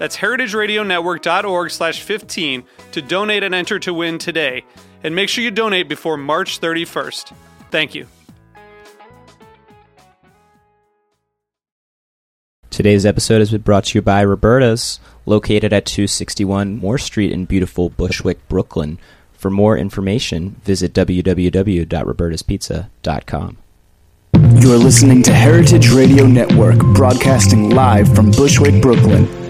That's heritageradionetwork.org slash 15 to donate and enter to win today. And make sure you donate before March 31st. Thank you. Today's episode has been brought to you by Roberta's, located at 261 Moore Street in beautiful Bushwick, Brooklyn. For more information, visit www.robertaspizza.com. You're listening to Heritage Radio Network, broadcasting live from Bushwick, Brooklyn.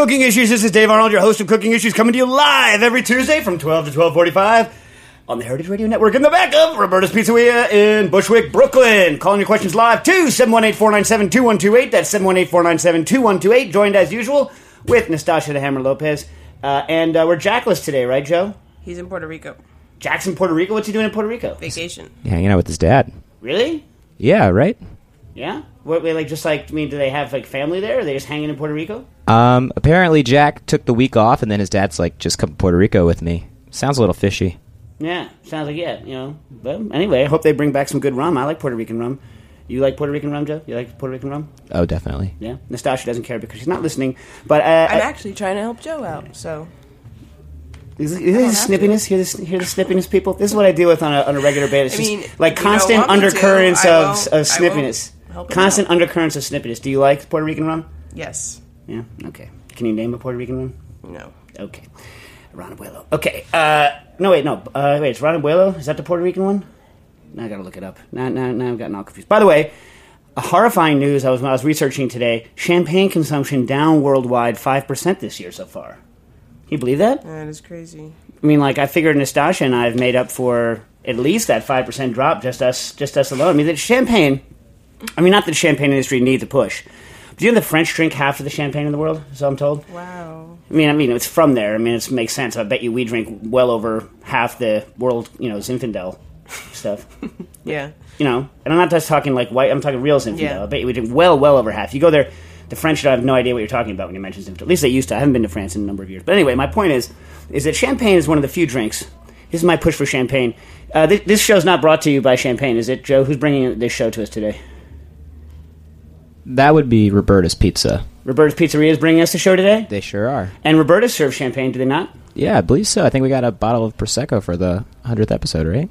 Cooking Issues. This is Dave Arnold, your host of Cooking Issues, coming to you live every Tuesday from 12 to 12:45 on the Heritage Radio Network in the back of Roberta's Pizzeria in Bushwick, Brooklyn. Calling your questions live to 718-497-2128. That's 718-497-2128. Joined as usual with Nastassia the Hammer Lopez. Uh, and uh, we're Jackless today, right, Joe? He's in Puerto Rico. Jackson, Puerto Rico. What's he doing in Puerto Rico? Vacation. Hanging out with his dad. Really? Yeah, right? Yeah. What, wait, like just like I mean, do they have like family there? Are they just hanging in Puerto Rico? Um, apparently Jack took the week off and then his dad's like, just come to Puerto Rico with me. Sounds a little fishy. Yeah, sounds like yeah, you know. But anyway, I hope they bring back some good rum. I like Puerto Rican rum. You like Puerto Rican rum, Joe? You like Puerto Rican rum? Oh, definitely. Yeah. Nastassia doesn't care because she's not listening. But uh, I'm uh, actually trying to help Joe out, so is, is this snippiness? Hear this? Hear the snippiness, people? This is what I deal with on a, on a regular basis. I Just, mean, like constant want to, undercurrents of, won't- of I won't snippiness. Help Constant out. undercurrents of snippiness. Do you like Puerto Rican rum? yes. Yeah. Okay. Can you name a Puerto Rican rum? No. Okay. Ron Abuelo. Okay. Uh, no, wait, no. Uh, wait, it's Ron Abuelo? Is that the Puerto Rican one? Now I gotta look it up. Now, now, now I've gotten all confused. By the way, a horrifying news I was, when I was researching today champagne consumption down worldwide 5% this year so far. Can you believe that? That is crazy. I mean, like, I figured Nastassia and I have made up for at least that 5% drop, just us, just us alone. I mean, that champagne, I mean, not that the champagne industry needs a push. Do you know the French drink half of the champagne in the world, so I'm told? Wow. I mean, I mean, it's from there. I mean, it makes sense. I bet you we drink well over half the world, you know, Zinfandel stuff. Yeah. You know, and I'm not just talking like white. I'm talking real Zinfandel. Yeah. I bet you we drink well, well over half. You go there, the French don't have no idea what you're talking about when you mention Zinfandel. At least they used to. I haven't been to France in a number of years. But anyway, my point is, is that champagne is one of the few drinks. This is my push for champagne. Uh, this, this show's not brought to you by champagne, is it, Joe? Who's bringing this show to us today? That would be Roberta's Pizza. Roberta's Pizzeria is bringing us the show today, They sure are. and Roberta serves champagne. Do they not? Yeah, I believe so. I think we got a bottle of Prosecco for the 100th episode, right?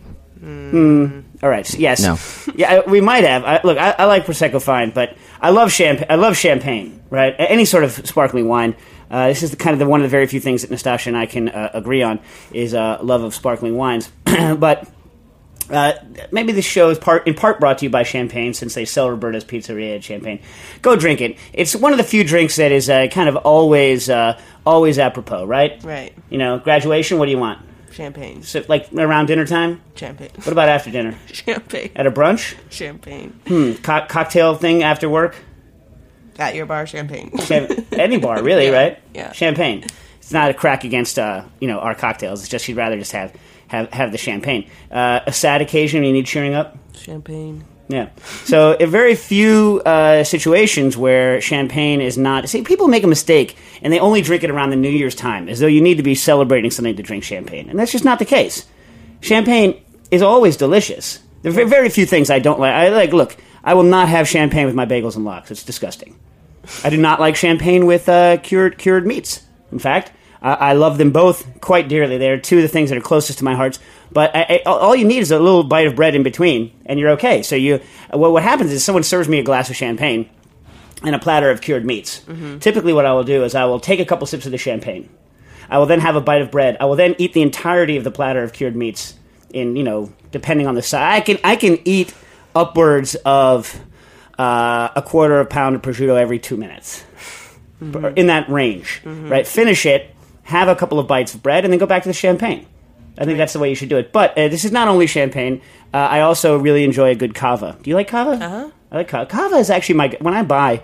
All right. Yes. No. Yeah, I, we might have. I, look, I, I like prosecco fine, but I love champagne. I love champagne. Right? A- Any sort of sparkling wine. Uh, this is the kind of the one of the very few things that Nastassia and I can uh, agree on is uh, love of sparkling wines. but uh, maybe this show is part in part brought to you by Champagne, since they sell Roberta's Pizzeria at Champagne. Go drink it. It's one of the few drinks that is uh, kind of always uh, always apropos, right? Right. You know, graduation. What do you want? Champagne. So, like around dinner time. Champagne. What about after dinner? Champagne. At a brunch? Champagne. Co- cocktail thing after work? At your bar, champagne. Cham- Any bar, really, Yeah, right? yeah. Champagne. It's not a crack against, uh, you know, our cocktails. It's just she'd rather just have have have the champagne. Uh, a sad occasion you need cheering up. Champagne. Yeah. So, in very few uh, situations where champagne is not. See, people make a mistake and they only drink it around the New Year's time, as though you need to be celebrating something to drink champagne, and that's just not the case. Champagne is always delicious. There are very, few things I don't like. I like. Look, I will not have champagne with my bagels and lox. It's disgusting. I do not like champagne with uh, cured cured meats. In fact, I I love them both quite dearly. They are two of the things that are closest to my heart. But I, I, all you need is a little bite of bread in between, and you're okay. So you, well, what happens is someone serves me a glass of champagne and a platter of cured meats. Mm-hmm. Typically, what I will do is I will take a couple sips of the champagne. I will then have a bite of bread. I will then eat the entirety of the platter of cured meats. In you know, depending on the size, I can I can eat upwards of uh, a quarter of a pound of prosciutto every two minutes mm-hmm. in that range, mm-hmm. right? Finish it, have a couple of bites of bread, and then go back to the champagne. I think that's the way you should do it. But uh, this is not only champagne. Uh, I also really enjoy a good cava. Do you like cava? Uh-huh. I like cava. Cava is actually my when I buy,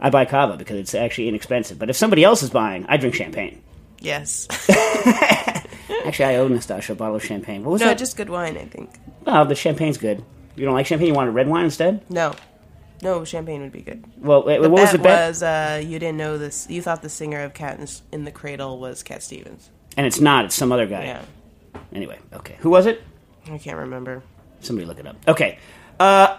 I buy cava because it's actually inexpensive. But if somebody else is buying, I drink champagne. Yes. Actually, I owe Nastassia a bottle of champagne. What was no, that? just good wine, I think. oh, the champagne's good. You don't like champagne? You want a red wine instead? No. No, champagne would be good. Well, wait, what was the bet? was uh, you didn't know this. You thought the singer of Cat in, in the Cradle was Cat Stevens. and it's not. It's some other guy. Yeah. Anyway, okay. Who was it? I can't remember. Somebody look it up. Okay. Uh,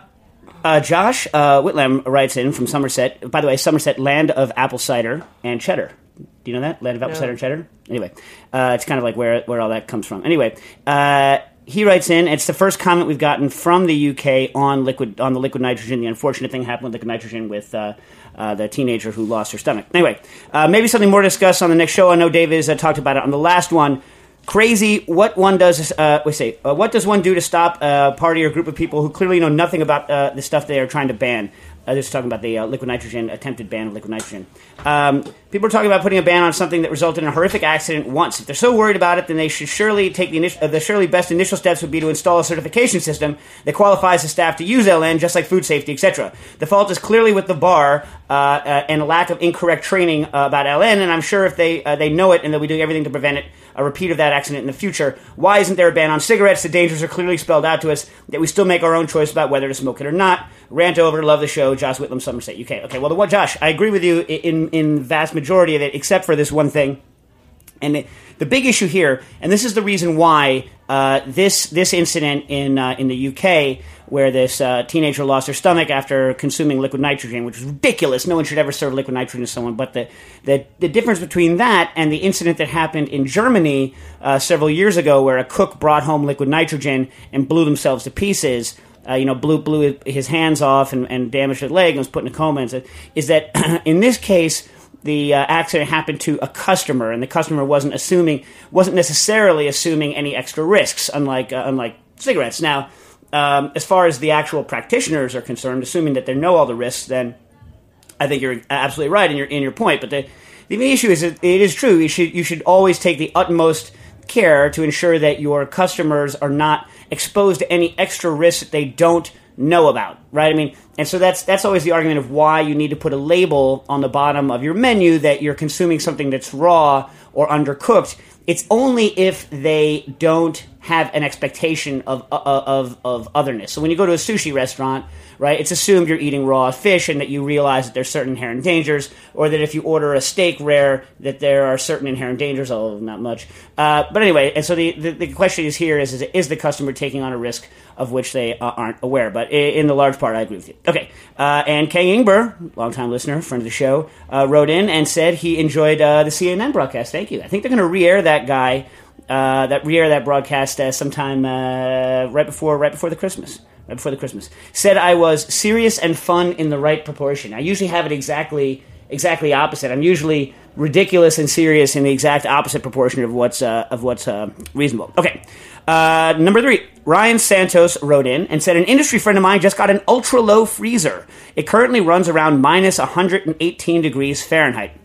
uh, Josh uh, Whitlam writes in from Somerset. By the way, Somerset, land of apple cider and cheddar. Do you know that land of apple No. cider and cheddar? Anyway, uh, it's kind of like where where all that comes from. Anyway, uh, he writes in. It's the first comment we've gotten from the UK on liquid on the liquid nitrogen. The unfortunate thing happened with liquid nitrogen with. Uh, uh, the teenager who lost her stomach. Anyway, uh, maybe something more to discuss on the next show. I know Dave uh, talked about it on the last one. Crazy. What one does? Uh, we say. Uh, what does one do to stop a party or group of people who clearly know nothing about the stuff they are trying to ban? Uh, this is talking about the uh, liquid nitrogen attempted ban of liquid nitrogen. Um, people are talking about putting a ban on something that resulted in a horrific accident once. If they're so worried about it, then they should surely take the initial. Uh, the surely best initial steps would be to install a certification system that qualifies the staff to use LN, just like food safety, etc. The fault is clearly with the bar uh, uh, and a lack of incorrect training uh, about LN. And I'm sure if they they know it and that we do everything to prevent it, a repeat of that accident in the future. Why isn't there a ban on cigarettes? The dangers are clearly spelled out to us. That we still make our own choice about whether to smoke it or not. Rant over. Love the show. Josh Whitlam, Somerset, UK. Okay. Well, the what, Josh? I agree with you in in vast majority of it, except for this one thing. And the big issue here, and this is the reason why uh, this this incident in uh, in the UK, where this uh, teenager lost her stomach after consuming liquid nitrogen, which is ridiculous. No one should ever serve liquid nitrogen to someone. But the the, the difference between that and the incident that happened in Germany uh, several years ago, where a cook brought home liquid nitrogen and blew themselves to pieces. Uh, you know, blew blew his hands off and, and damaged his leg and was put in a coma. And said, is that in this case? The uh, accident happened to a customer, and the customer wasn't assuming, wasn't necessarily assuming any extra risks, unlike uh, unlike cigarettes. Now, um, as far as the actual practitioners are concerned, assuming that they know all the risks, then I think you're absolutely right in your in your point. But the the issue is it is true. You should you should always take the utmost care to ensure that your customers are not exposed to any extra risks that they don't know about, right? I mean, and so that's that's always the argument of why you need to put a label on the bottom of your menu that you're consuming something that's raw or undercooked. It's only if they don't have an expectation of uh, of of otherness. So when you go to a sushi restaurant, right, it's assumed you're eating raw fish and that you realize that there's certain inherent dangers, or that if you order a steak rare, that there are certain inherent dangers, although not much. Uh, but anyway, and so the, the the question is here is is, is the customer taking on a risk of which they uh, aren't aware? But in the large part, I agree with you. Okay, uh, and Kay Ingber, longtime listener, friend of the show, uh, wrote in and said he enjoyed uh, the CNN broadcast. Thank you. I think they're going to re-air that guy uh, that re-air that broadcast uh, sometime uh, right before right before the Christmas. Right before the Christmas. Said I was serious and fun in the right proportion. I usually have it exactly exactly opposite. I'm usually ridiculous and serious in the exact opposite proportion of what's uh, of what's uh, reasonable. Okay. Uh, number three, Ryan Santos wrote in and said an industry friend of mine just got an ultra low freezer. It currently runs around minus 118 degrees Fahrenheit.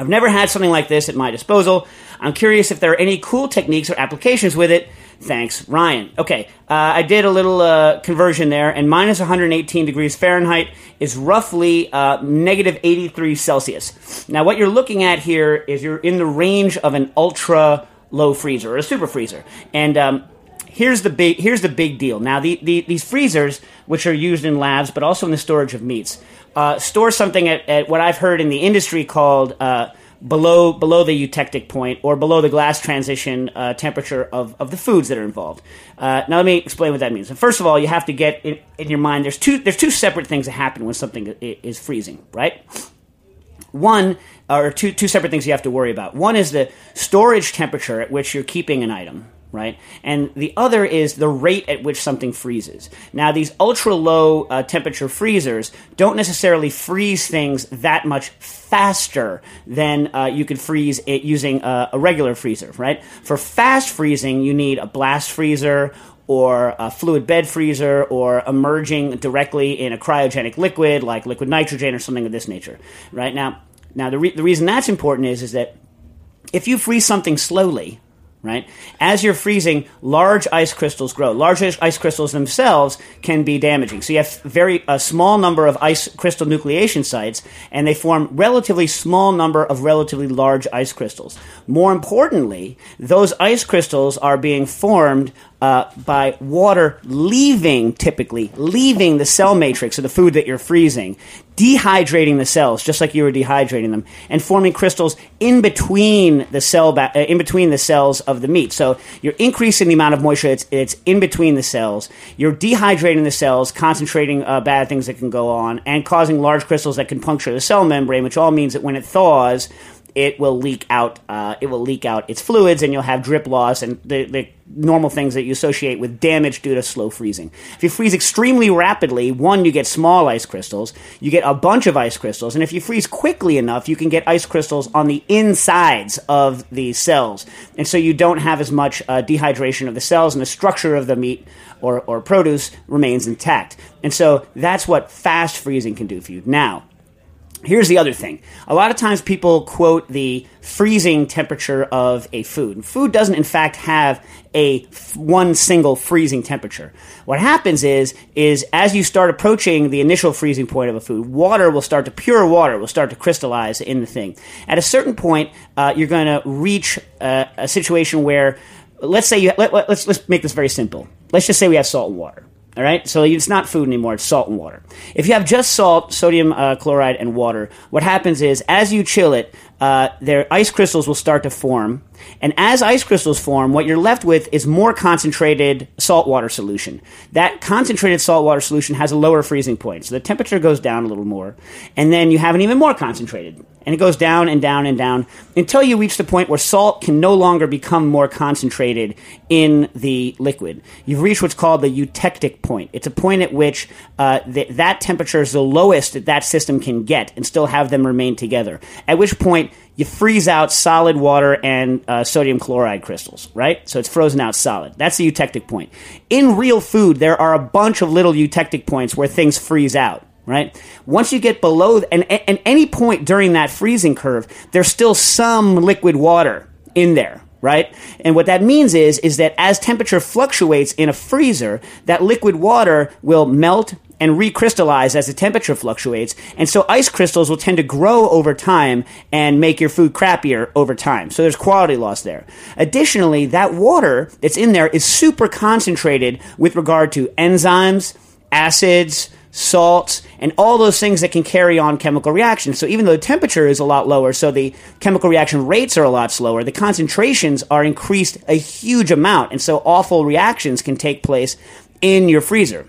I've never had something like this at my disposal. I'm curious if there are any cool techniques or applications with it. Thanks, Ryan. Okay, uh, I did a little uh, conversion there, and minus 118 degrees Fahrenheit is roughly uh, negative 83 Celsius. Now, what you're looking at here is you're in the range of an ultra low freezer or a super freezer. And um, here's the big here's the big deal. Now the, the these freezers, which are used in labs but also in the storage of meats, uh, store something at, at what I've heard in the industry called uh, below below the eutectic point or below the glass transition uh, temperature of, of the foods that are involved. Uh, now let me explain what that means. First of all, you have to get in, in your mind there's two there's two separate things that happen when something is freezing, right? One or two two separate things you have to worry about. One is the storage temperature at which you're keeping an item, right? And the other is the rate at which something freezes. Now, these ultra low uh, temperature freezers don't necessarily freeze things that much faster than uh, you could freeze it using a, a regular freezer, right? For fast freezing, you need a blast freezer or a fluid bed freezer or emerging directly in a cryogenic liquid like liquid nitrogen or something of this nature right now now the, re- the reason that's important is is that if you freeze something slowly right? As you're freezing large ice crystals grow. Large ice- crystals themselves can be damaging. So you have very a small number of ice crystal nucleation sites and they form relatively small number of relatively large ice crystals. More importantly those ice crystals are being formed uh, by water leaving, typically, leaving the cell matrix of the food that you're freezing, dehydrating the cells, just like you were dehydrating them, and forming crystals in between the cell, ba- uh, in between the cells of the meat. So you're increasing the amount of moisture it's, it's in between the cells. You're dehydrating the cells, concentrating uh, bad things that can go on, and causing large crystals that can puncture the cell membrane, which all means that when it thaws, it will leak out. Uh, it will leak out its fluids, and you'll have drip loss and the, the normal things that you associate with damage due to slow freezing. If you freeze extremely rapidly, one, you get small ice crystals. You get a bunch of ice crystals, and if you freeze quickly enough, you can get ice crystals on the insides of the cells, and so you don't have as much uh, dehydration of the cells, and the structure of the meat or, or produce remains intact. And so that's what fast freezing can do for you. Now. Here's the other thing. A lot of times people quote the freezing temperature of a food. Food doesn't in fact have a f- one single freezing temperature. What happens is is as you start approaching the initial freezing point of a food, water will start to pure water will start to crystallize in the thing. At a certain point, uh, you're going to reach uh, a situation where let's say you let, let, let's let's make this very simple. Let's just say we have salt and water. All right, so it's not food anymore; it's salt and water. If you have just salt, sodium uh, chloride, and water, what happens is as you chill it, uh, their ice crystals will start to form, and as ice crystals form, what you're left with is more concentrated saltwater solution. That concentrated saltwater solution has a lower freezing point, so the temperature goes down a little more, and then you have an even more concentrated, and it goes down and down and down until you reach the point where salt can no longer become more concentrated in the liquid. You've reached what's called the eutectic point. It's a point at which uh, th- that temperature is the lowest that that system can get and still have them remain together. At which point you freeze out solid water and uh, sodium chloride crystals, right? So it's frozen out solid. That's the eutectic point. In real food, there are a bunch of little eutectic points where things freeze out right? Once you get below, and at any point during that freezing curve, there's still some liquid water in there, right? And what that means is, is that as temperature fluctuates in a freezer, that liquid water will melt and recrystallize as the temperature fluctuates. And so ice crystals will tend to grow over time and make your food crappier over time. So there's quality loss there. Additionally, that water that's in there is super concentrated with regard to enzymes, acids, salts, and all those things that can carry on chemical reactions. So even though the temperature is a lot lower, so the chemical reaction rates are a lot slower, the concentrations are increased a huge amount, and so awful reactions can take place in your freezer.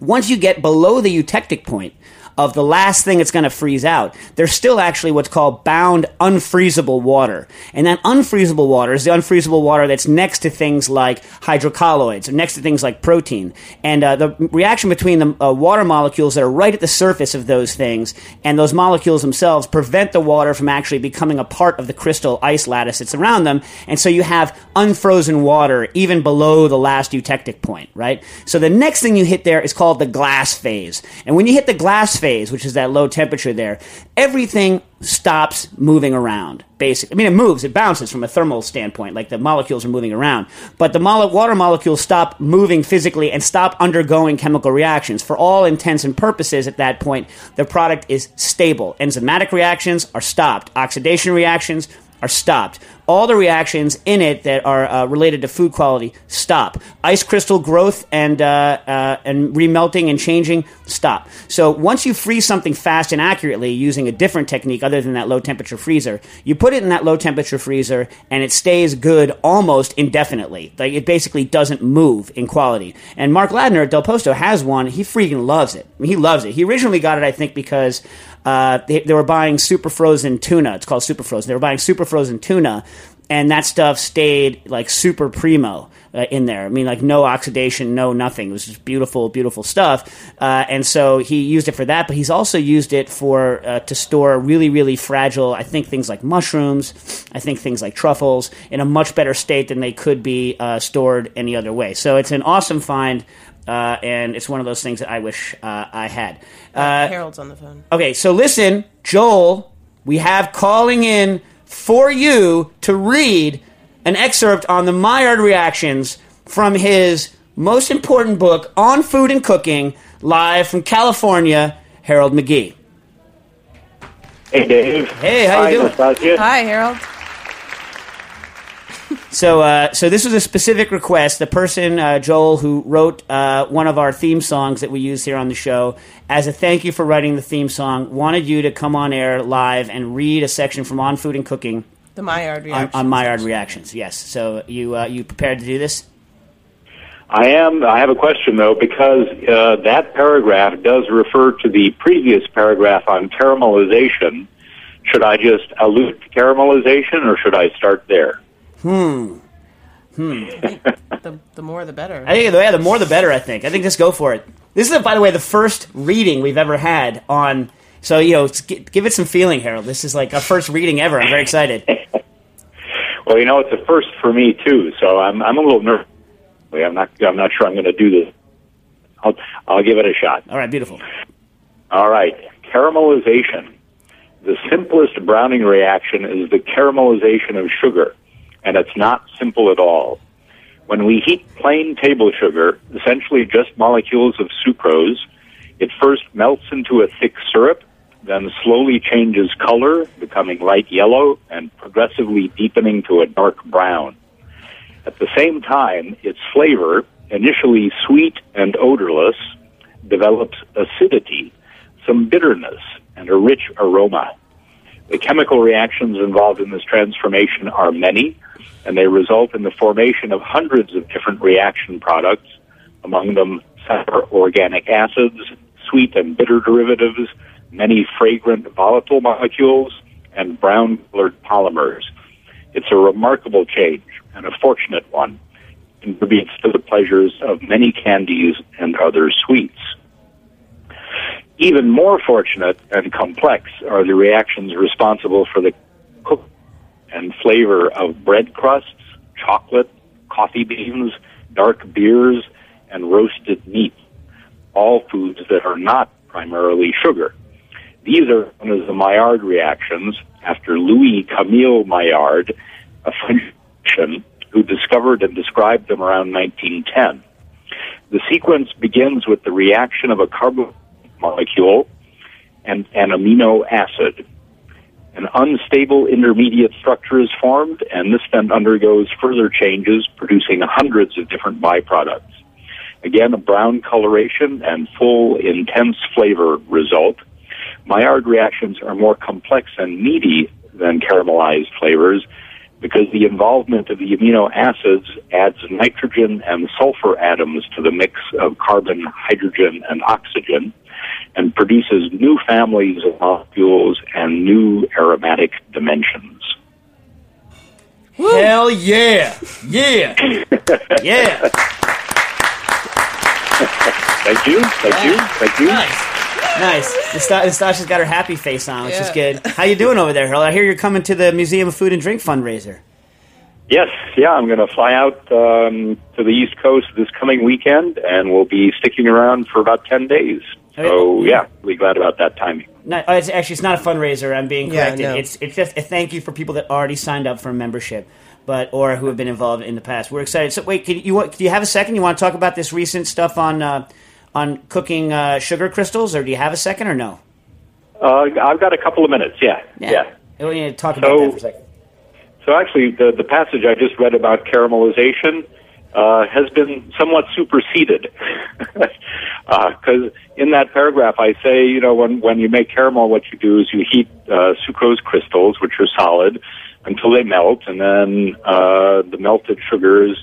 Once you get below the eutectic point, of the last thing that's going to freeze out, there's still actually what's called bound unfreezable water. And that unfreezable water is the unfreezable water that's next to things like hydrocolloids, or next to things like protein. And uh, the reaction between the uh, water molecules that are right at the surface of those things and those molecules themselves prevent the water from actually becoming a part of the crystal ice lattice that's around them. And so you have unfrozen water even below the last eutectic point, right? So the next thing you hit there is called the glass phase. And when you hit the glass phase, which is that low temperature there, everything stops moving around. Basically, I mean, it moves, it bounces from a thermal standpoint, like the molecules are moving around. But the mole- water molecules stop moving physically and stop undergoing chemical reactions. For all intents and purposes, at that point, the product is stable. Enzymatic reactions are stopped. Oxidation reactions are stopped. All the reactions in it that are uh, related to food quality stop. Ice crystal growth and uh, uh, and remelting and changing stop. So once you freeze something fast and accurately using a different technique other than that low temperature freezer, you put it in that low temperature freezer and it stays good almost indefinitely. Like it basically doesn't move in quality. And Mark Ladner at Del Posto has one. He freaking loves it. I mean, he loves it. He originally got it, I think, because uh, they, they were buying super frozen tuna. It's called super frozen. They were buying super frozen tuna, and that stuff stayed like super primo. Uh, in there, I mean, like no oxidation, no nothing. It was just beautiful, beautiful stuff. Uh, and so he used it for that, but he's also used it for uh, to store really, really fragile. I think things like mushrooms, I think things like truffles, in a much better state than they could be uh, stored any other way. So it's an awesome find. Uh, and it's one of those things that I wish uh, I had. Harold's on the phone. Okay, so listen, Joel, we have calling in for you to read an excerpt on the Maillard reactions from his most important book on food and cooking, live from California, Harold McGee. Hey, Dave. Hey, how you doing? Nastassia. Hi, Harold. So, uh, so this was a specific request. The person, uh, Joel, who wrote uh, one of our theme songs that we use here on the show, as a thank you for writing the theme song, wanted you to come on air live and read a section from On Food and Cooking The Maillard on, reaction. on Maillard reactions. Yes. So you uh, you prepared to do this? I am. I have a question though, because uh, that paragraph does refer to the previous paragraph on caramelization. Should I just allude to caramelization, or should I start there? Hmm. Hmm. the, the more the better. I think the, yeah, the more the better. I think. I think just go for it. This is, by the way, the first reading we've ever had on. So you know, give it some feeling, Harold. This is like our first reading ever. I'm very excited. Well, you know, it's a first for me too, so I'm I'm a little nervous. I'm not I'm not sure I'm going to do this. I'll I'll give it a shot. All right, beautiful. All right, caramelization. The simplest browning reaction is the caramelization of sugar, and it's not simple at all. When we heat plain table sugar, essentially just molecules of sucrose, it first melts into a thick syrup, then slowly changes color, becoming light yellow and progressively deepening to a dark brown. At the same time, its flavor, initially sweet and odorless, develops acidity, some bitterness, and a rich aroma. The chemical reactions involved in this transformation are many, and they result in the formation of hundreds of different reaction products, among them sour organic acids, sweet and bitter derivatives, many fragrant volatile molecules, and brown colored polymers. It's a remarkable change and a fortunate one. Contributes to the pleasures of many candies and other sweets. Even more fortunate and complex are the reactions responsible for the and flavor of bread crusts, chocolate, coffee beans, dark beers, and roasted meat, all foods that are not primarily sugar. These are known as the Maillard reactions after Louis Camille Maillard, a French physician who discovered and described them around 1910. The sequence begins with the reaction of a carbohydrate molecule and an amino acid. An unstable intermediate structure is formed, and this then undergoes further changes, producing hundreds of different byproducts. Again, a brown coloration and full, intense flavor result. Maillard reactions are more complex and meaty than caramelized flavors because the involvement of the amino acids adds nitrogen and sulfur atoms to the mix of carbon, hydrogen, and oxygen and produces new families of molecules and new aromatic dimensions. Hell yeah, yeah, yeah. Thank you, thank you, thank you. Nice, nice. Nasta- Nastassia's got her happy face on, which is good. How you doing over there, Harold? I hear you're coming to the Museum of Food and Drink fundraiser. Yes, yeah, I'm going to fly out um, to the East Coast this coming weekend, and we'll be sticking around for about 10 days. So, yeah, really glad about that timing. No, oh, it's actually it's not a fundraiser. I'm being Yeah, corrected. no. It's it's just a thank you for people that already signed up for a membership, but or who have been involved in the past. We're excited. So wait, can you do you have a second? You want to talk about this recent stuff on uh, on cooking uh, sugar crystals, or do you have a second or no? Uh, I've got a couple of minutes, yeah. Yeah. We need to talk about So- that for a second. So actually, the the passage I just read about caramelization uh, has been somewhat superseded because uh, in that paragraph I say, you know, when when you make caramel, what you do is you heat uh, sucrose crystals, which are solid, until they melt, and then uh, the melted sugars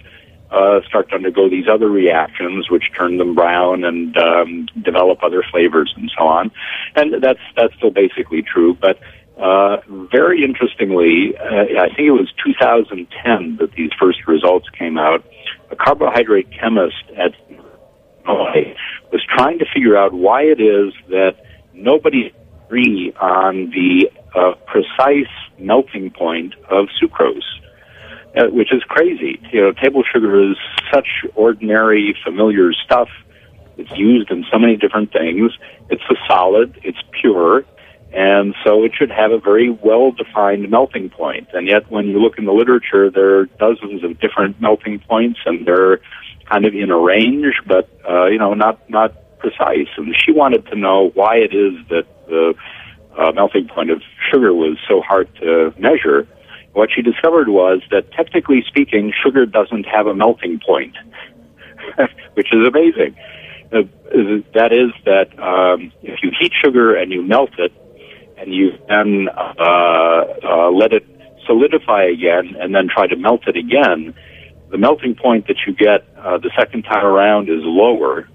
uh, start to undergo these other reactions, which turn them brown and um, develop other flavors and so on. And that's that's still basically true, but uh, very interestingly, uh, I think it was 2010 that these first results came out. A carbohydrate chemist at Illinois was trying to figure out why it is that nobody agree on the uh, precise melting point of sucrose. Uh, which is crazy. You know, table sugar is such ordinary, familiar stuff. It's used in so many different things. It's a solid. It's pure. And so it should have a very well defined melting point. And yet, when you look in the literature, there are dozens of different melting points, and they're kind of in a range, but uh, you know, not not precise. And she wanted to know why it is that the uh, melting point of sugar was so hard to measure what she discovered was that technically speaking, sugar doesn't have a melting point, which is amazing. Uh, that is that um, if you heat sugar and you melt it, and you then uh, uh, let it solidify again, and then try to melt it again, the melting point that you get uh, the second time around is lower.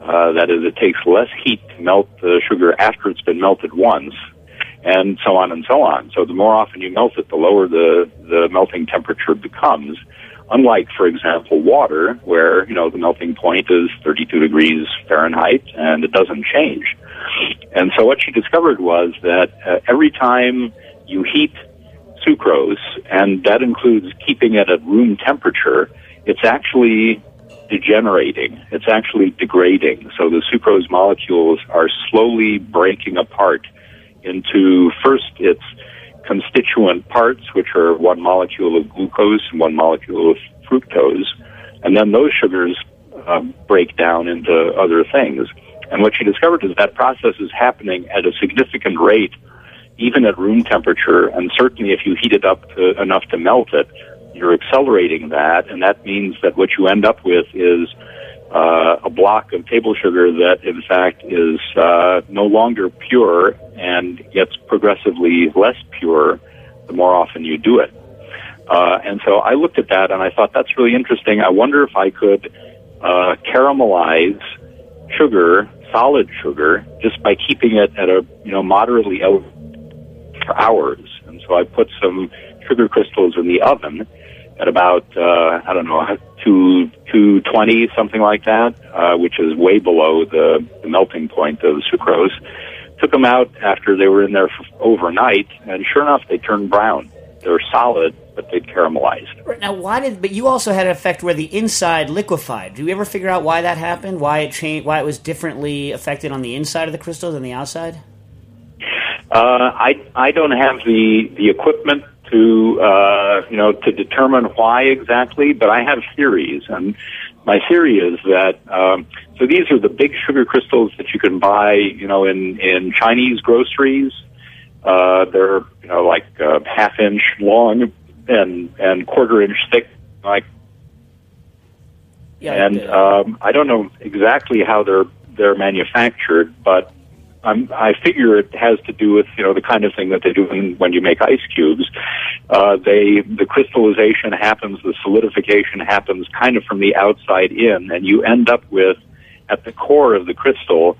Uh, that is, it takes less heat to melt the sugar after it's been melted once and so on and so on. So the more often you melt it, the lower the, the melting temperature becomes. Unlike, for example, water, where, you know, the melting point is 32 degrees Fahrenheit and it doesn't change. And so what she discovered was that uh, every time you heat sucrose, and that includes keeping it at room temperature, it's actually degenerating. It's actually degrading. So the sucrose molecules are slowly breaking apart into first its constituent parts, which are one molecule of glucose and one molecule of fructose, and then those sugars uh, break down into other things. And what she discovered is that process is happening at a significant rate, even at room temperature, and certainly if you heat it up to, enough to melt it, you're accelerating that, and that means that what you end up with is uh, a block of table sugar that, in fact, is uh, no longer pure and gets progressively less pure the more often you do it. Uh, and so I looked at that and I thought that's really interesting. I wonder if I could uh, caramelize sugar, solid sugar, just by keeping it at a you know moderately out for hours. And so I put some sugar crystals in the oven at about uh, I don't know two two twenty something like that, uh, which is way below the, the melting point of sucrose. Took them out after they were in there overnight, and sure enough, they turned brown. They're solid, but they'd caramelized. Now, why did? But you also had an effect where the inside liquefied. Do you ever figure out why that happened? Why it changed? Why it was differently affected on the inside of the crystal than the outside? Uh, I I don't have the the equipment to uh, you know to determine why exactly, but I have theories, and my theory is that um, so these are the big sugar crystals that you can buy, you know, in in Chinese groceries. Uh, they're you know like uh, half inch long and and quarter inch thick, like. Yeah, and um, I don't know exactly how they're they're manufactured, but I'm, I figure it has to do with you know the kind of thing that they do when, when you make ice cubes. Uh, they the crystallization happens, the solidification happens kind of from the outside in, and you end up with at the core of the crystal,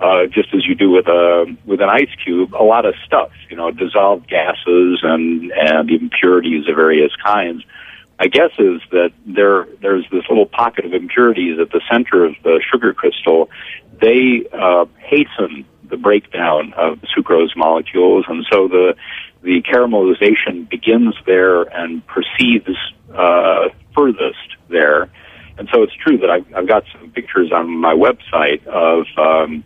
uh, just as you do with a with an ice cube, a lot of stuff. You know, dissolved gases and and impurities of various kinds. My guess is that there there's this little pocket of impurities at the center of the sugar crystal. They uh, hasten the breakdown of sucrose molecules, and so the the caramelization begins there and proceeds uh, furthest there. And so it's true that I've, I've got some pictures on my website of um,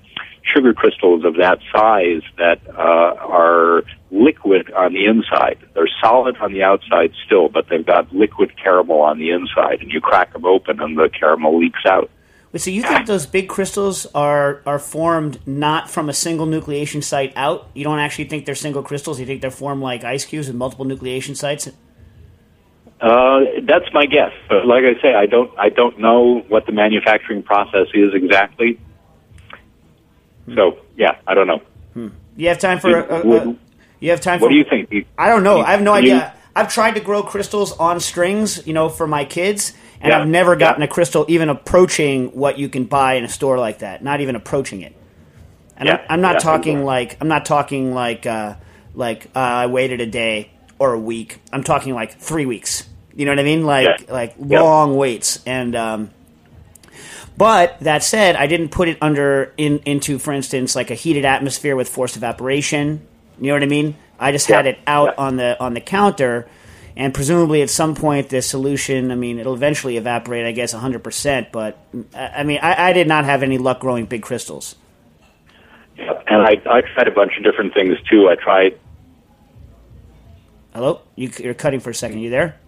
sugar crystals of that size that uh, are liquid on the inside. They're solid on the outside still, but they've got liquid caramel on the inside, and you crack them open and the caramel leaks out. Wait, so you think those big crystals are are formed not from a single nucleation site out? You don't actually think they're single crystals. You think they're formed like ice cubes with multiple nucleation sites. Uh, that's my guess, but like I say, I don't I don't know what the manufacturing process is exactly. So yeah, I don't know. You have time for a, a, a- you have time for What do you think? You- I don't know. I have no Can you- idea. I've tried to grow crystals on strings, you know, for my kids, and Yeah, I've never gotten yeah. a crystal even approaching what you can buy in a store like that. Not even approaching it. And I'm, Yeah, I'm not yeah. talking like I'm not talking like uh, like uh, I waited a day or a week. I'm talking like three weeks. You know what I mean? Like Yeah. like long waits. And um, but that said, I didn't put it under in into, for instance, like a heated atmosphere with forced evaporation. You know what I mean? I just had it out yeah. on the on the counter, and presumably at some point the solution. I mean, it'll eventually evaporate. I guess hundred percent. But I mean, I, I did not have any luck growing big crystals. Yeah, and I I tried a bunch of different things too. I tried. Hello, you, you're cutting for a second. You there?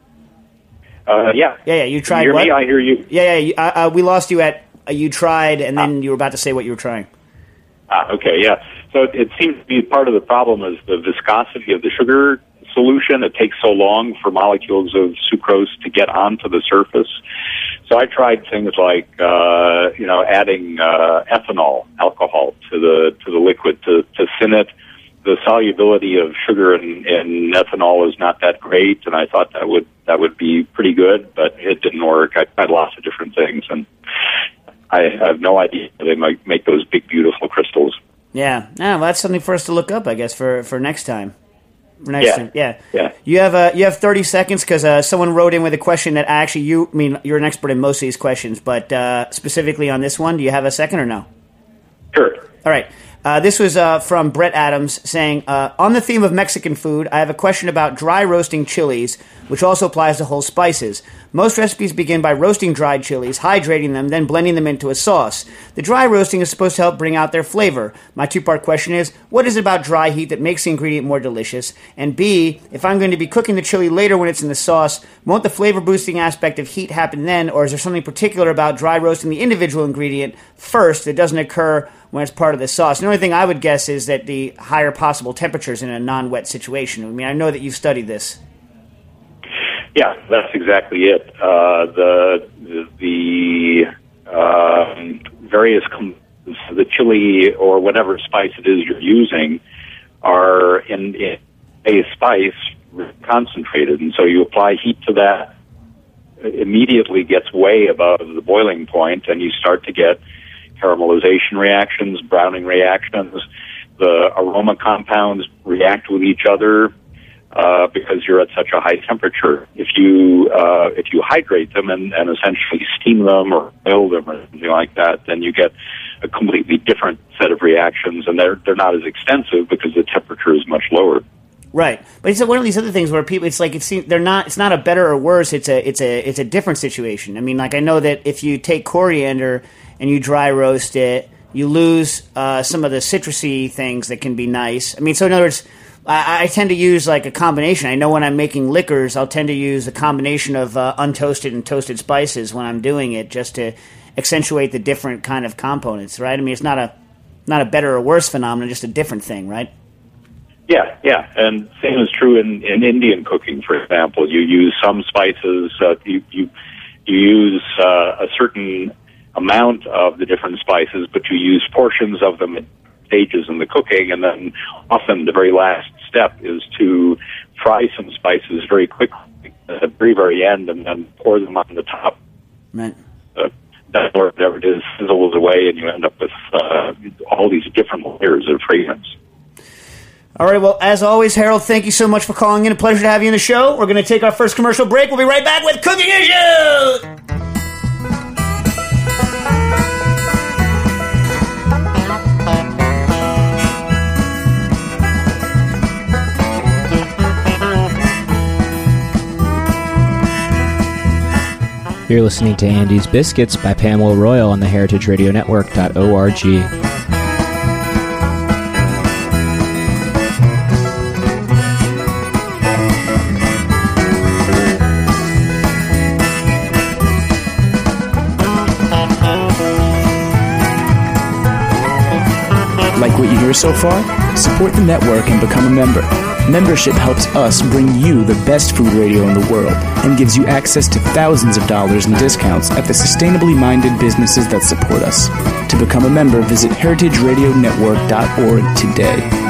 Uh, yeah. Yeah, yeah. You tried you hear what? me? I hear you. Yeah, yeah. You, uh, uh, we lost you at uh, you tried, and then you were about to say what you were trying. Ah, okay, yeah. So it, it seems to be part of the problem is the viscosity of the sugar solution. It takes so long for molecules of sucrose to get onto the surface. So I tried things like uh, you know adding uh, ethanol alcohol to the to the liquid to, to thin it. The solubility of sugar and, in ethanol is not that great, and I thought that would that would be pretty good, but it didn't work. I tried lots of different things, and I have no idea how they might make those big, beautiful crystals. Yeah, yeah. Well, that's something for us to look up, I guess, for for next time. For next Yeah. time, yeah. Yeah. You have uh, you have thirty seconds because uh, someone wrote in with a question that actually you I mean you're an expert in most of these questions, but uh, specifically on this one, do you have a second or no? Sure. All right. Uh, this was uh, from Brett Adams saying, uh, on the theme of Mexican food, I have a question about dry roasting chilies, which also applies to whole spices. Most recipes begin by roasting dried chilies, hydrating them, then blending them into a sauce. The dry roasting is supposed to help bring out their flavor. My two part question is, what is it about dry heat that makes the ingredient more delicious? And B, if I'm going to be cooking the chili later when it's in the sauce, won't the flavor boosting aspect of heat happen then, or is there something particular about dry roasting the individual ingredient first that doesn't occur when it's part of the sauce. The only thing I would guess is that the higher possible temperatures in a non-wet situation. I mean, I know that you've studied this. Yeah, that's exactly it. Uh, the the, um, various com- the chili or whatever spice it is you're using are in, in a spice concentrated, and so you apply heat to that. Immediately gets way above the boiling point, and you start to get caramelization reactions, browning reactions. The aroma compounds react with each other uh, because you're at such a high temperature. If you uh, if you hydrate them and, and essentially steam them or boil them or something like that, then you get a completely different set of reactions, and they're they're not as extensive because the temperature is much lower. Right, but it's one of these other things where people, it's like it's they're not. It's not a better or worse. It's a it's a it's a different situation. I mean, like I know that if you take coriander and you dry roast it, you lose uh, some of the citrusy things that can be nice. I mean, so in other words. I, I tend to use like a combination. I know when I'm making liquors, I'll tend to use a combination of uh, untoasted and toasted spices when I'm doing it, just to accentuate the different kind of components. Right? I mean, it's not a not a better or worse phenomenon, just a different thing, right? Yeah, yeah, and same is true in, in Indian cooking. For example, you use some spices. Uh, you you you use uh, a certain amount of the different spices, but you use portions of them at stages in the cooking, and then often the very last step is to fry some spices very quickly at the very very end, and then pour them on the top. Right. Uh, that or whatever it is fizzles away, and you end up with uh, all these different layers of fragrance. All right. Well, as always, Harold, thank you so much for calling in. A pleasure to have you in the show. We're going to take our first commercial break. We'll be right back with Cooking Issues. You're listening to Andy's Biscuits by Pamela Royal on the heritageradionetwork.org. Like what you hear so far? Support the network and become a member. Membership helps us bring you the best food radio in the world and gives you access to thousands of dollars in discounts at the sustainably minded businesses that support us. To become a member, visit heritageradionetwork.org today.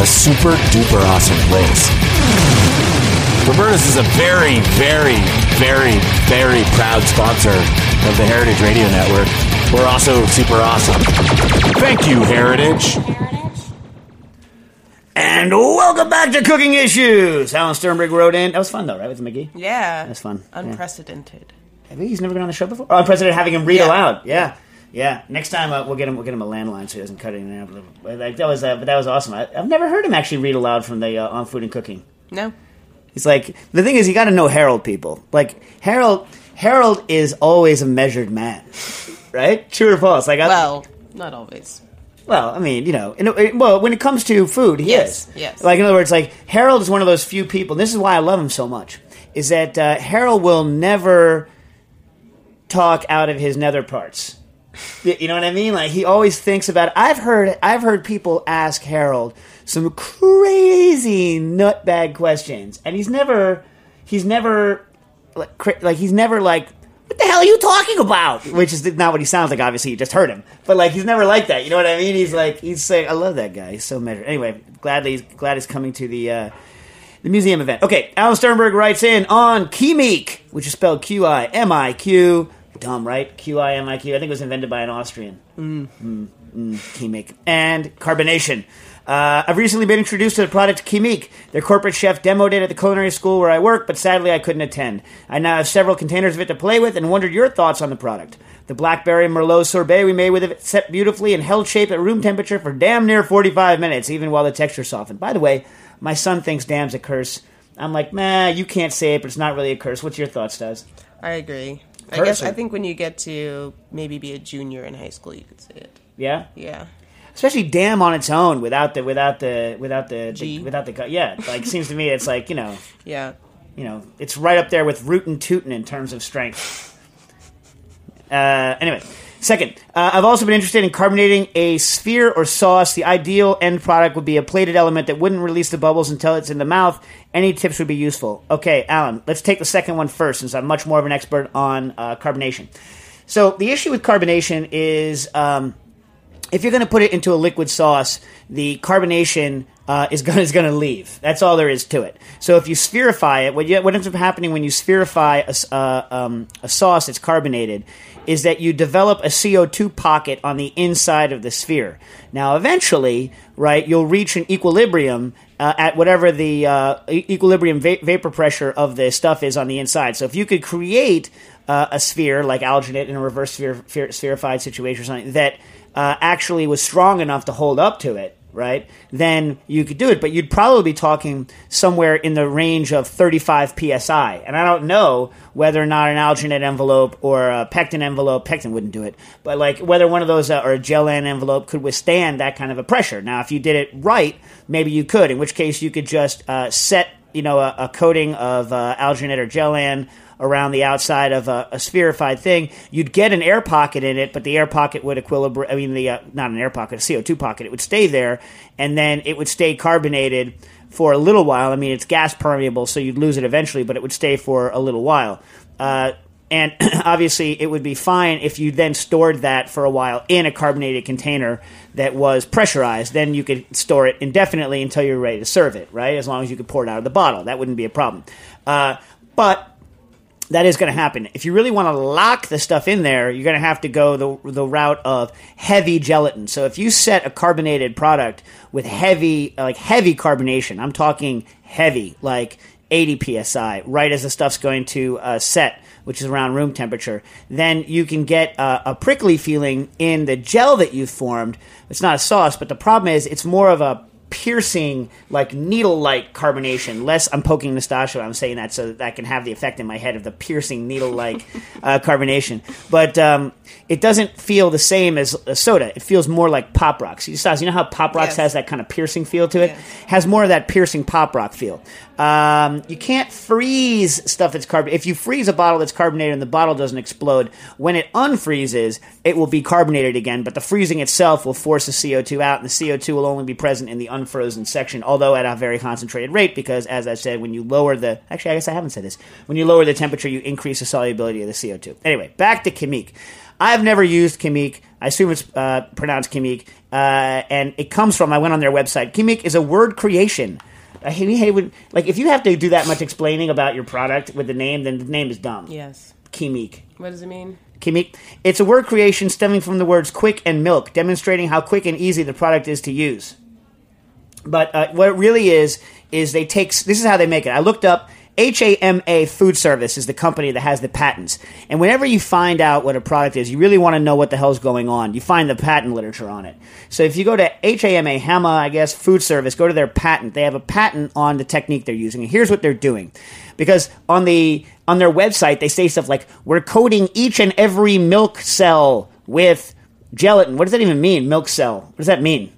A super duper awesome place. Roberta's is a very, very, very, very proud sponsor of the Heritage Radio Network. We're also super awesome. Thank you, Heritage. And welcome back to Cooking Issues. Alan Sternberg wrote in. That was fun though, right, with McGee? Yeah. That's fun. Yeah. Unprecedented. Have he? He's never been on the show before. Oh, Unprecedented having him read Yeah. aloud. Yeah, yeah. Next time uh, we'll get him. We'll get him a landline so he doesn't cut and out. Like that was. Uh, but that was awesome. I, I've never heard him actually read aloud from the uh, on food and cooking. No. He's like the thing is you got to know Harold people. Like Harold. Harold is always a measured man, right? True or false? Like I, Well, not always. Well, I mean, you know, in a, well, when it comes to food, he Yes, is. yes. Like in other words, like Harold is one of those few people. And this is why I love him so much. Is that uh, Harold will never talk out of his nether parts. You know what I mean? Like he always thinks about. I've heard. I've heard people ask Harold some crazy nutbag questions, and he's never. He's never like, like he's never like. What the hell are you talking about? Which is not what he sounds like. Obviously, you just heard him, but like he's never like that. You know what I mean? He's like he's saying, "I love that guy. He's so measured." Anyway, gladly he's glad he's coming to the uh, the museum event. Okay, Alan Sternberg writes in on Qimiq, which is spelled Q I M I Q. Dumb, right? Q I M I Q. I think it was invented by an Austrian. Mm, mm, Qimiq. And carbonation. Uh, I've recently been introduced to the product Qimiq. Their corporate chef demoed it at the culinary school where I work, but sadly I couldn't attend. I now have several containers of it to play with and wondered your thoughts on the product. The blackberry merlot sorbet we made with it set beautifully and held shape at room temperature for damn near 45 minutes, even while the texture softened. By the way, my son thinks damn's a curse. I'm like, man, you can't say it, but it's not really a curse. What's your thoughts, Does? I agree. I guess I think when you get to maybe be a junior in high school, you could say it. Yeah? Yeah. especially damn on its own without the without the without the, the without the yeah like seems to me it's like you know Yeah. you know it's right up there with root and tootin' in terms of strength uh, anyway second uh, i've also been interested in carbonating a sphere or sauce the ideal end product would be a plated element that wouldn't release the bubbles until it's in the mouth any tips would be useful okay alan let's take the second one first since i'm much more of an expert on uh, carbonation so the issue with carbonation is um, if you're going to put it into a liquid sauce, the carbonation uh, is going is to leave. That's all there is to it. So if you spherify it, what, you, what ends up happening when you spherify a, uh, um, a sauce that's carbonated is that you develop a CO2 pocket on the inside of the sphere. Now, eventually, right, you'll reach an equilibrium uh, at whatever the uh, equilibrium va- vapor pressure of the stuff is on the inside. So if you could create uh, a sphere like alginate in a reverse sphere, spherified situation or something that uh, actually was strong enough to hold up to it, right? Then you could do it, but you'd probably be talking somewhere in the range of 35 psi. And I don't know whether or not an alginate envelope or a pectin envelope, pectin wouldn't do it, but like whether one of those uh, or a gellan envelope could withstand that kind of a pressure. Now, if you did it right, maybe you could. In which case, you could just uh, set you know a, a coating of uh, alginate or gellan around the outside of a, a spherified thing, you'd get an air pocket in it, but the air pocket would equilibrate. I mean, the uh, not an air pocket, a CO two pocket. It would stay there, and then it would stay carbonated for a little while. I mean, it's gas permeable, so you'd lose it eventually, but it would stay for a little while. Uh, and obviously, it would be fine if you then stored that for a while in a carbonated container that was pressurized. Then you could store it indefinitely until you're ready to serve it, right? As long as you could pour it out of the bottle. That wouldn't be a problem. Uh, but that is going to happen. If you really want to lock the stuff in there, you're going to have to go the the route of heavy gelatin. So if you set a carbonated product with heavy like heavy carbonation, I'm talking heavy, like 80 psi, right as the stuff's going to uh, set, which is around room temperature, then you can get uh, a prickly feeling in the gel that you've formed. It's not a sauce, but the problem is it's more of a piercing, like needle-like carbonation. Less, I'm poking Nastassia. I'm saying that so that I can have the effect in my head of the piercing needle-like uh, carbonation. But um, it doesn't feel the same as a soda. It feels more like pop rocks. You you know how pop rocks Yes. has that kind of piercing feel to it. Yes. Has more of that piercing pop rock feel. Um, you can't freeze stuff that's carbon. If you freeze a bottle that's carbonated and the bottle doesn't explode, when it unfreezes, it will be carbonated again. But the freezing itself will force the CO2 out, and the CO2 will only be present in the unfrozen section, although at a very concentrated rate. Because, as I said, when you lower the actually, I guess I haven't said this. When you lower the temperature, you increase the solubility of the CO2. Anyway, back to Qimiq. I've never used Qimiq. I assume it's uh, pronounced Kimik. uh, and it comes from. I went on their website. Qimiq is a word creation. I hate, hate when, like if you have to do that much explaining about your product with the name, then the name is dumb. Yes. Qimiq. What does it mean? Qimiq. It's a word creation stemming from the words quick and milk, demonstrating how quick and easy the product is to use. But uh, what it really is is they take this is how they make it. I looked up HAMA Food Service is the company that has the patents. And whenever you find out what a product is, you really want to know what the hell's going on. You find the patent literature on it. So if you go to HAMA, HAMA, I guess, Food Service, go to their patent. They have a patent on the technique they're using. And here's what they're doing. Because on the on their website, they say stuff like, we're coating each and every milk cell with gelatin. What does that even mean, milk cell? What does that mean?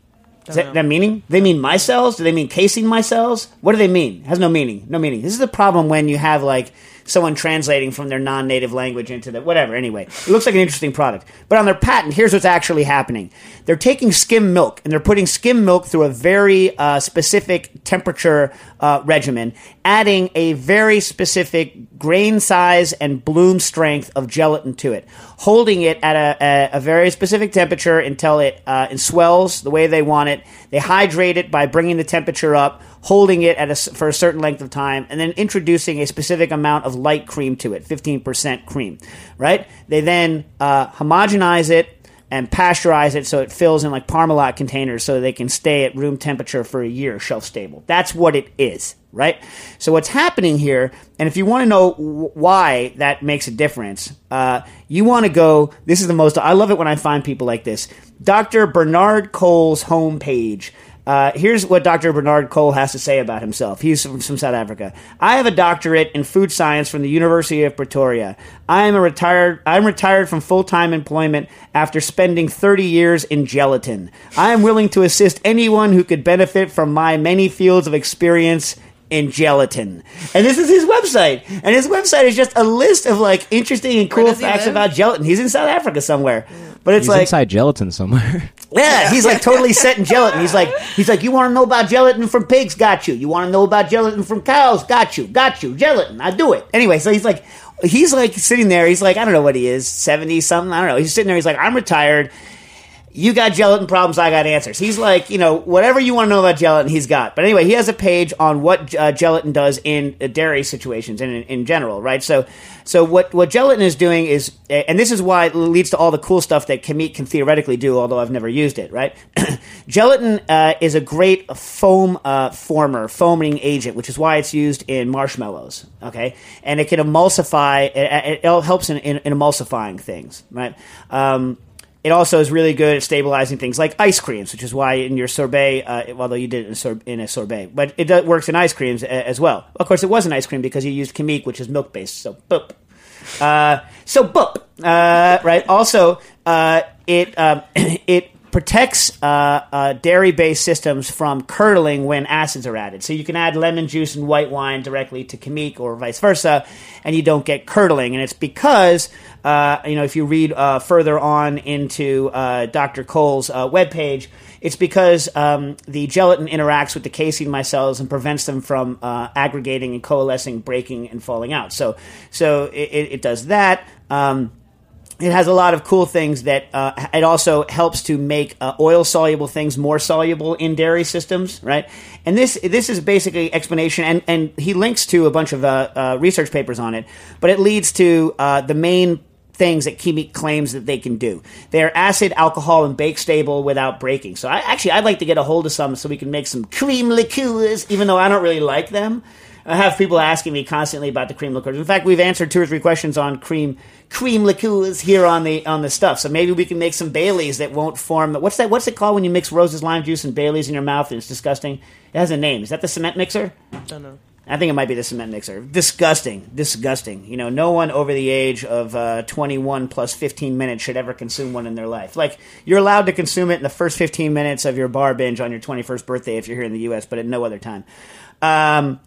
Is that, that meaning? They mean my cells? Do they mean casing my cells? What do they mean? It has no meaning. No meaning. This is the problem when you have like someone translating from their non-native language into the whatever. Anyway, it looks like an interesting product. But on their patent, here's what's actually happening: they're taking skim milk and they're putting skim milk through a very uh, specific temperature uh, regimen, adding a very specific grain size and bloom strength of gelatin to it, holding it at a, a, a very specific temperature until it uh, it swells the way they want it. They hydrate it by bringing the temperature up, holding it at a for a certain length of time, and then introducing a specific amount of light cream to it, 15% cream, right? They then uh, homogenize it and pasteurize it so it fills in like Parmalat containers so they can stay at room temperature for a year, shelf stable. That's what it is, right? So what's happening here, and if you want to know why that makes a difference, uh, you want to go. This is the most. I love it when I find people like this. Dr. Bernard Cole's homepage. Uh, here's what Dr. Bernard Cole has to say about himself. He's from, from South Africa. I have a doctorate in food science from the University of Pretoria. I am a retired. I'm retired from full time employment after spending 30 years in gelatin. I am willing to assist anyone who could benefit from my many fields of experience in gelatin. And this is his website. And his website is just a list of like interesting and cool facts live? about gelatin. He's in South Africa somewhere. But it's He's like inside gelatin somewhere. yeah, he's like totally set in gelatin. He's like, he's like, you want to know about gelatin from pigs? Got you. You want to know about gelatin from cows? Got you. Got you. Gelatin. I do it. Anyway, so he's like, he's like sitting there. He's like, I don't know what he is, seventy something. I don't know. He's sitting there. He's like, I'm retired. You got gelatin problems. I got answers. He's like, you know, whatever you want to know about gelatin, he's got. But anyway, he has a page on what uh, gelatin does in uh, dairy situations and in, in general, right? So, so what what gelatin is doing is, and this is why it leads to all the cool stuff that Qimiq can theoretically do, although I've never used it, right? gelatin uh, is a great foam uh, former, foaming agent, which is why it's used in marshmallows. Okay, and it can emulsify. It, it helps in, in, in emulsifying things, right? Um, it also is really good at stabilizing things like ice creams, which is why in your sorbet, uh, although you did it in, in a sorbet, but it works in ice creams a- as well. Of course, it was an ice cream because you used Qimiq, which is milk based. So boop. Uh, so boop. Uh, right. Also, uh, it um, it protects uh, uh, dairy-based systems from curdling when acids are added. So you can add lemon juice and white wine directly to Qimiq or vice versa, and you don't get curdling. And it's because uh, you know if you read uh, further on into uh, Dr. Cole's uh, webpage, it's because um, the gelatin interacts with the casein micelles and prevents them from aggregating and coalescing, breaking, and falling out. So so it, it does that. Um, it has a lot of cool things that uh, it also helps to make uh, oil soluble things more soluble in dairy systems, right? And this this is basically explanation, and, and he links to a bunch of uh, uh, research papers on it, but it leads to uh, the main things that Qimiq claims that they can do. They're acid, alcohol, and bake stable without breaking. So I actually I'd like to get a hold of some so we can make some cream liqueurs, even though I don't really like them. I have people asking me constantly about the cream liqueurs. In fact, we've answered two or three questions on cream cream liqueurs here on the on the stuff. So maybe we can make some Baileys that won't form. What's that? What's it called when you mix Rose's, lime juice, and Baileys in your mouth and it's disgusting? It has a name. Is that the cement mixer? I Don't know. I think it might be the cement mixer. Disgusting, disgusting. You know, no one over the age of uh, 21 plus 15 minutes should ever consume one in their life. Like, you're allowed to consume it in the first 15 minutes of your bar binge on your 21st birthday if you're here in the U.S., but at no other time. Um,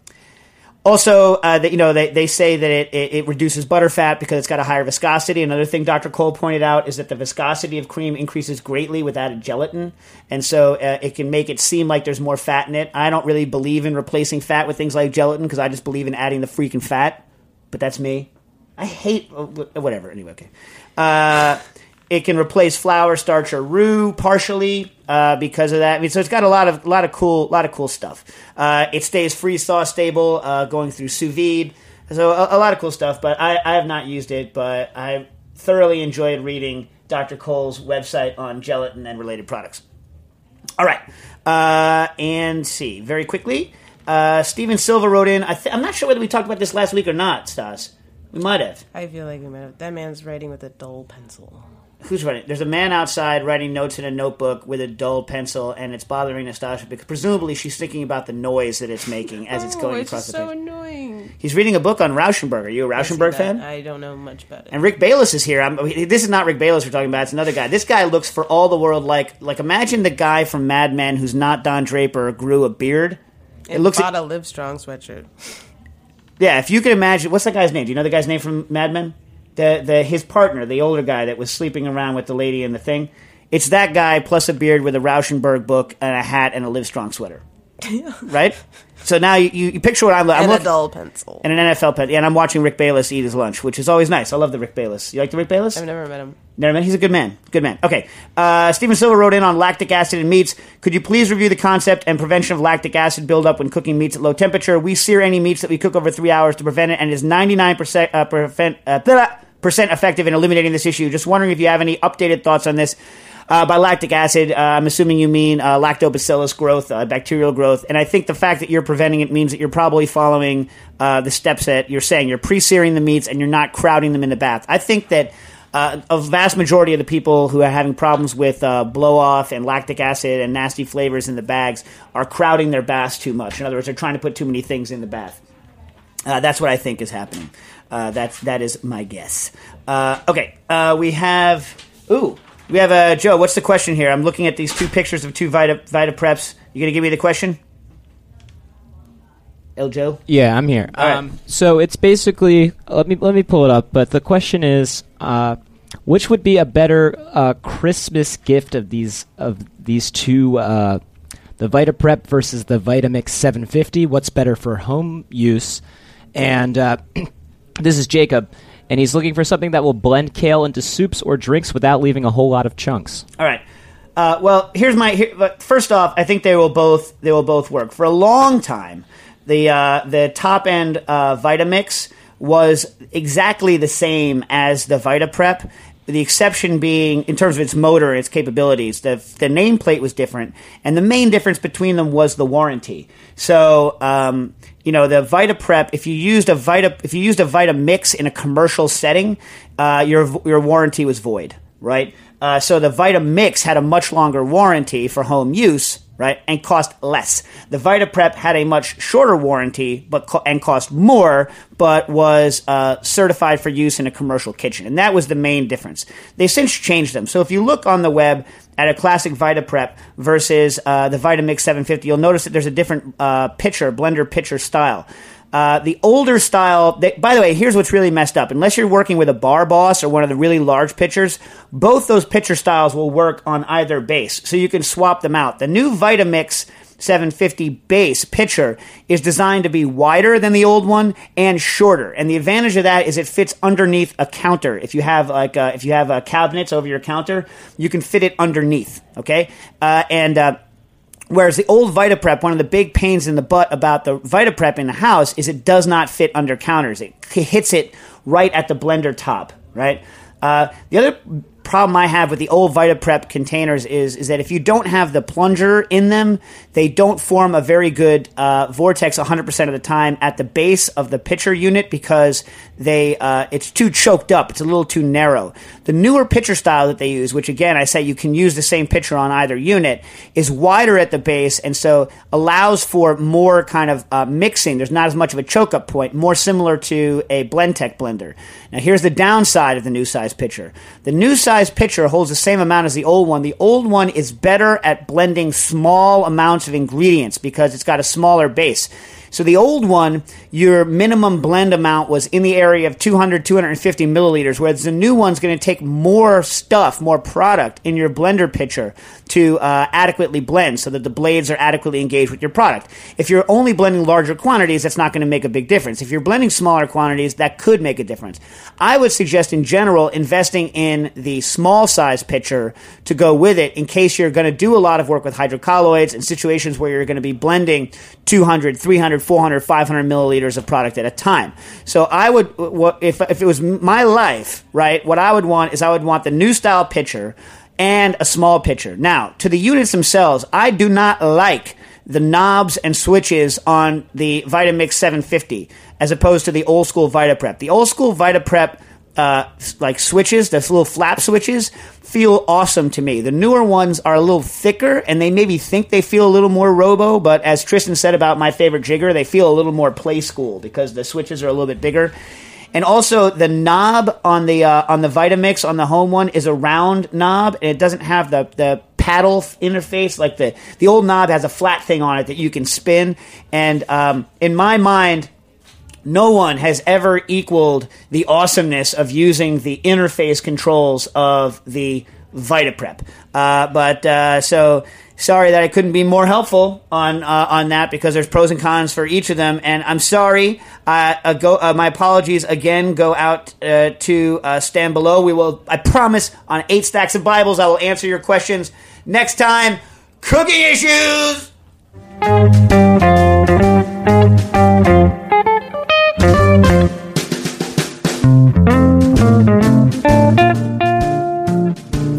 also, uh, that you know, they, they say that it, it, it reduces butter fat because it's got a higher viscosity. Another thing Dr. Cole pointed out is that the viscosity of cream increases greatly with added gelatin, and so uh, it can make it seem like there's more fat in it. I don't really believe in replacing fat with things like gelatin because I just believe in adding the freaking fat. But that's me. I hate uh, whatever. Anyway, okay. Uh, it can replace flour, starch, or roux partially uh, because of that. I mean, so it's got a lot of lot of cool lot of cool stuff. Uh, it stays freeze thaw stable, uh, going through sous vide. So a, a lot of cool stuff. But I, I have not used it, but I thoroughly enjoyed reading Dr. Cole's website on gelatin and related products. All right, uh, and see very quickly. Uh, Steven Silva wrote in. I th- I'm not sure whether we talked about this last week or not, Stas. We might have. I feel like we might have. That man's writing with a dull pencil. Who's writing? There's a man outside writing notes in a notebook with a dull pencil, and it's bothering Nastassia because presumably she's thinking about the noise that it's making as it's oh, going it's across the so page. annoying. He's reading a book on Rauschenberg. Are you a Rauschenberg that. fan? I don't know much about it. And Rick Bayless is here. I'm, this is not Rick Bayless we're talking about. It's another guy. This guy looks for all the world like like imagine the guy from Mad Men who's not Don Draper grew a beard. It looks bought a Live Strong sweatshirt. yeah. If you could imagine, what's that guy's name? Do you know the guy's name from Mad Men? The the his partner, the older guy that was sleeping around with the lady in the thing. It's that guy plus a beard with a Rauschenberg book and a hat and a Live Strong sweater. right. So now you, you, you picture what I'm. I'm and a looking dull pencil. and an NFL. Yeah, and I'm watching Rick Bayless eat his lunch, which is always nice. I love the Rick Bayless. You like the Rick Bayless? I've never met him. Never mind. He's a good man. Good man. Okay. Uh, Stephen Silver wrote in on lactic acid in meats. Could you please review the concept and prevention of lactic acid buildup when cooking meats at low temperature? We sear any meats that we cook over three hours to prevent it, and it is 99% uh, prevent, uh, percent effective in eliminating this issue. Just wondering if you have any updated thoughts on this. Uh, by lactic acid, uh, I'm assuming you mean uh, lactobacillus growth, uh, bacterial growth, and I think the fact that you're preventing it means that you're probably following uh, the steps that you're saying. You're pre-searing the meats and you're not crowding them in the bath. I think that uh, a vast majority of the people who are having problems with blow off and lactic acid and nasty flavors in the bags are crowding their baths too much. In other words, they're trying to put too many things in the bath. That's what I think is happening. Uh, that's that is my guess. Uh, okay, uh, we have ooh, we have uh, Joe. What's the question here? I'm looking at these two pictures of two Vita Vita Preps. You gonna give me the question? El Joe. Yeah, I'm here. All right. Um, so it's basically let me let me pull it up. But the question is, uh, which would be a better uh, Christmas gift of these of these two, uh, the Vita Prep versus the Vitamix 750? What's better for home use? And uh, this is Jacob, and he's looking for something that will blend kale into soups or drinks without leaving a whole lot of chunks. All right. Uh, well, here's my. Here, first off, I think they will both they will both work. For a long time, the uh, the top end uh, Vitamix was exactly the same as the VitaPrep. The exception being, in terms of its motor and its capabilities, the the nameplate was different, and the main difference between them was the warranty. So, um, you know, the VitaPrep, if you used a Vita, if you used a Vitamix in a commercial setting, uh, your your warranty was void, right? Uh, so the Vitamix had a much longer warranty for home use, right, and cost less. The VitaPrep had a much shorter warranty, but co- and cost more, but was uh, certified for use in a commercial kitchen, and that was the main difference. They since changed them. So if you look on the web at a classic VitaPrep versus uh, the Vitamix 750, you'll notice that there's a different uh, pitcher, blender pitcher style. Uh, the older style, they, by the way, here's what's really messed up. Unless you're working with a bar boss or one of the really large pitchers, both those pitcher styles will work on either base. So you can swap them out. The new Vitamix 750 base pitcher is designed to be wider than the old one and shorter. And the advantage of that is it fits underneath a counter. If you have like uh, if you have uh, cabinets over your counter, you can fit it underneath. Okay, uh, and uh, Whereas the old VitaPrep, one of the big pains in the butt about the VitaPrep in the house is it does not fit under counters. It hits it right at the blender top, right? Uh, the other problem I have with the old VitaPrep containers is is that if you don't have the plunger in them, they don't form a very good uh, vortex 100% of the time at the base of the pitcher unit because they uh, it's too choked up. It's a little too narrow. The newer pitcher style that they use, which again I say you can use the same pitcher on either unit, is wider at the base and so allows for more kind of uh, mixing. There's not as much of a choke up point, more similar to a Blendtec blender. Now here's the downside of the new size pitcher. The new size pitcher holds the same amount as the old one. The old one is better at blending small amounts of ingredients because it's got a smaller base. So the old one, your minimum blend amount was in the area of 200, 250 milliliters, whereas the new one's going to take more stuff, more product in your blender pitcher to uh, adequately blend so that the blades are adequately engaged with your product. If you're only blending larger quantities, that's not going to make a big difference. If you're blending smaller quantities, that could make a difference. I would suggest in general investing in the small size pitcher to go with it in case you're going to do a lot of work with hydrocolloids in situations where you're going to be blending 200, 300, 400, 500 milliliters of product at a time. So I would, if, if it was my life, right, what I would want is I would want the new style pitcher and a small pitcher. Now, to the units themselves, I do not like the knobs and switches on the Vitamix 750 as opposed to the old school VitaPrep. The old school VitaPrep uh, like switches, the little flap switches, feel awesome to me. The newer ones are a little thicker, and they maybe think they feel a little more robo. But as Tristan said about my favorite jigger, they feel a little more play school because the switches are a little bit bigger. And also, the knob on the uh, on the Vitamix on the home one is a round knob, and it doesn't have the the paddle interface like the the old knob has a flat thing on it that you can spin. And um, in my mind, no one has ever equaled the awesomeness of using the interface controls of the VitaPrep. Uh, but uh, so sorry that I couldn't be more helpful on uh, on that because there's pros and cons for each of them, and I'm sorry. Uh, go, uh, my apologies again go out uh, to uh, stand below. We will, I promise, on eight stacks of Bibles, I will answer your questions next time. Cooking issues.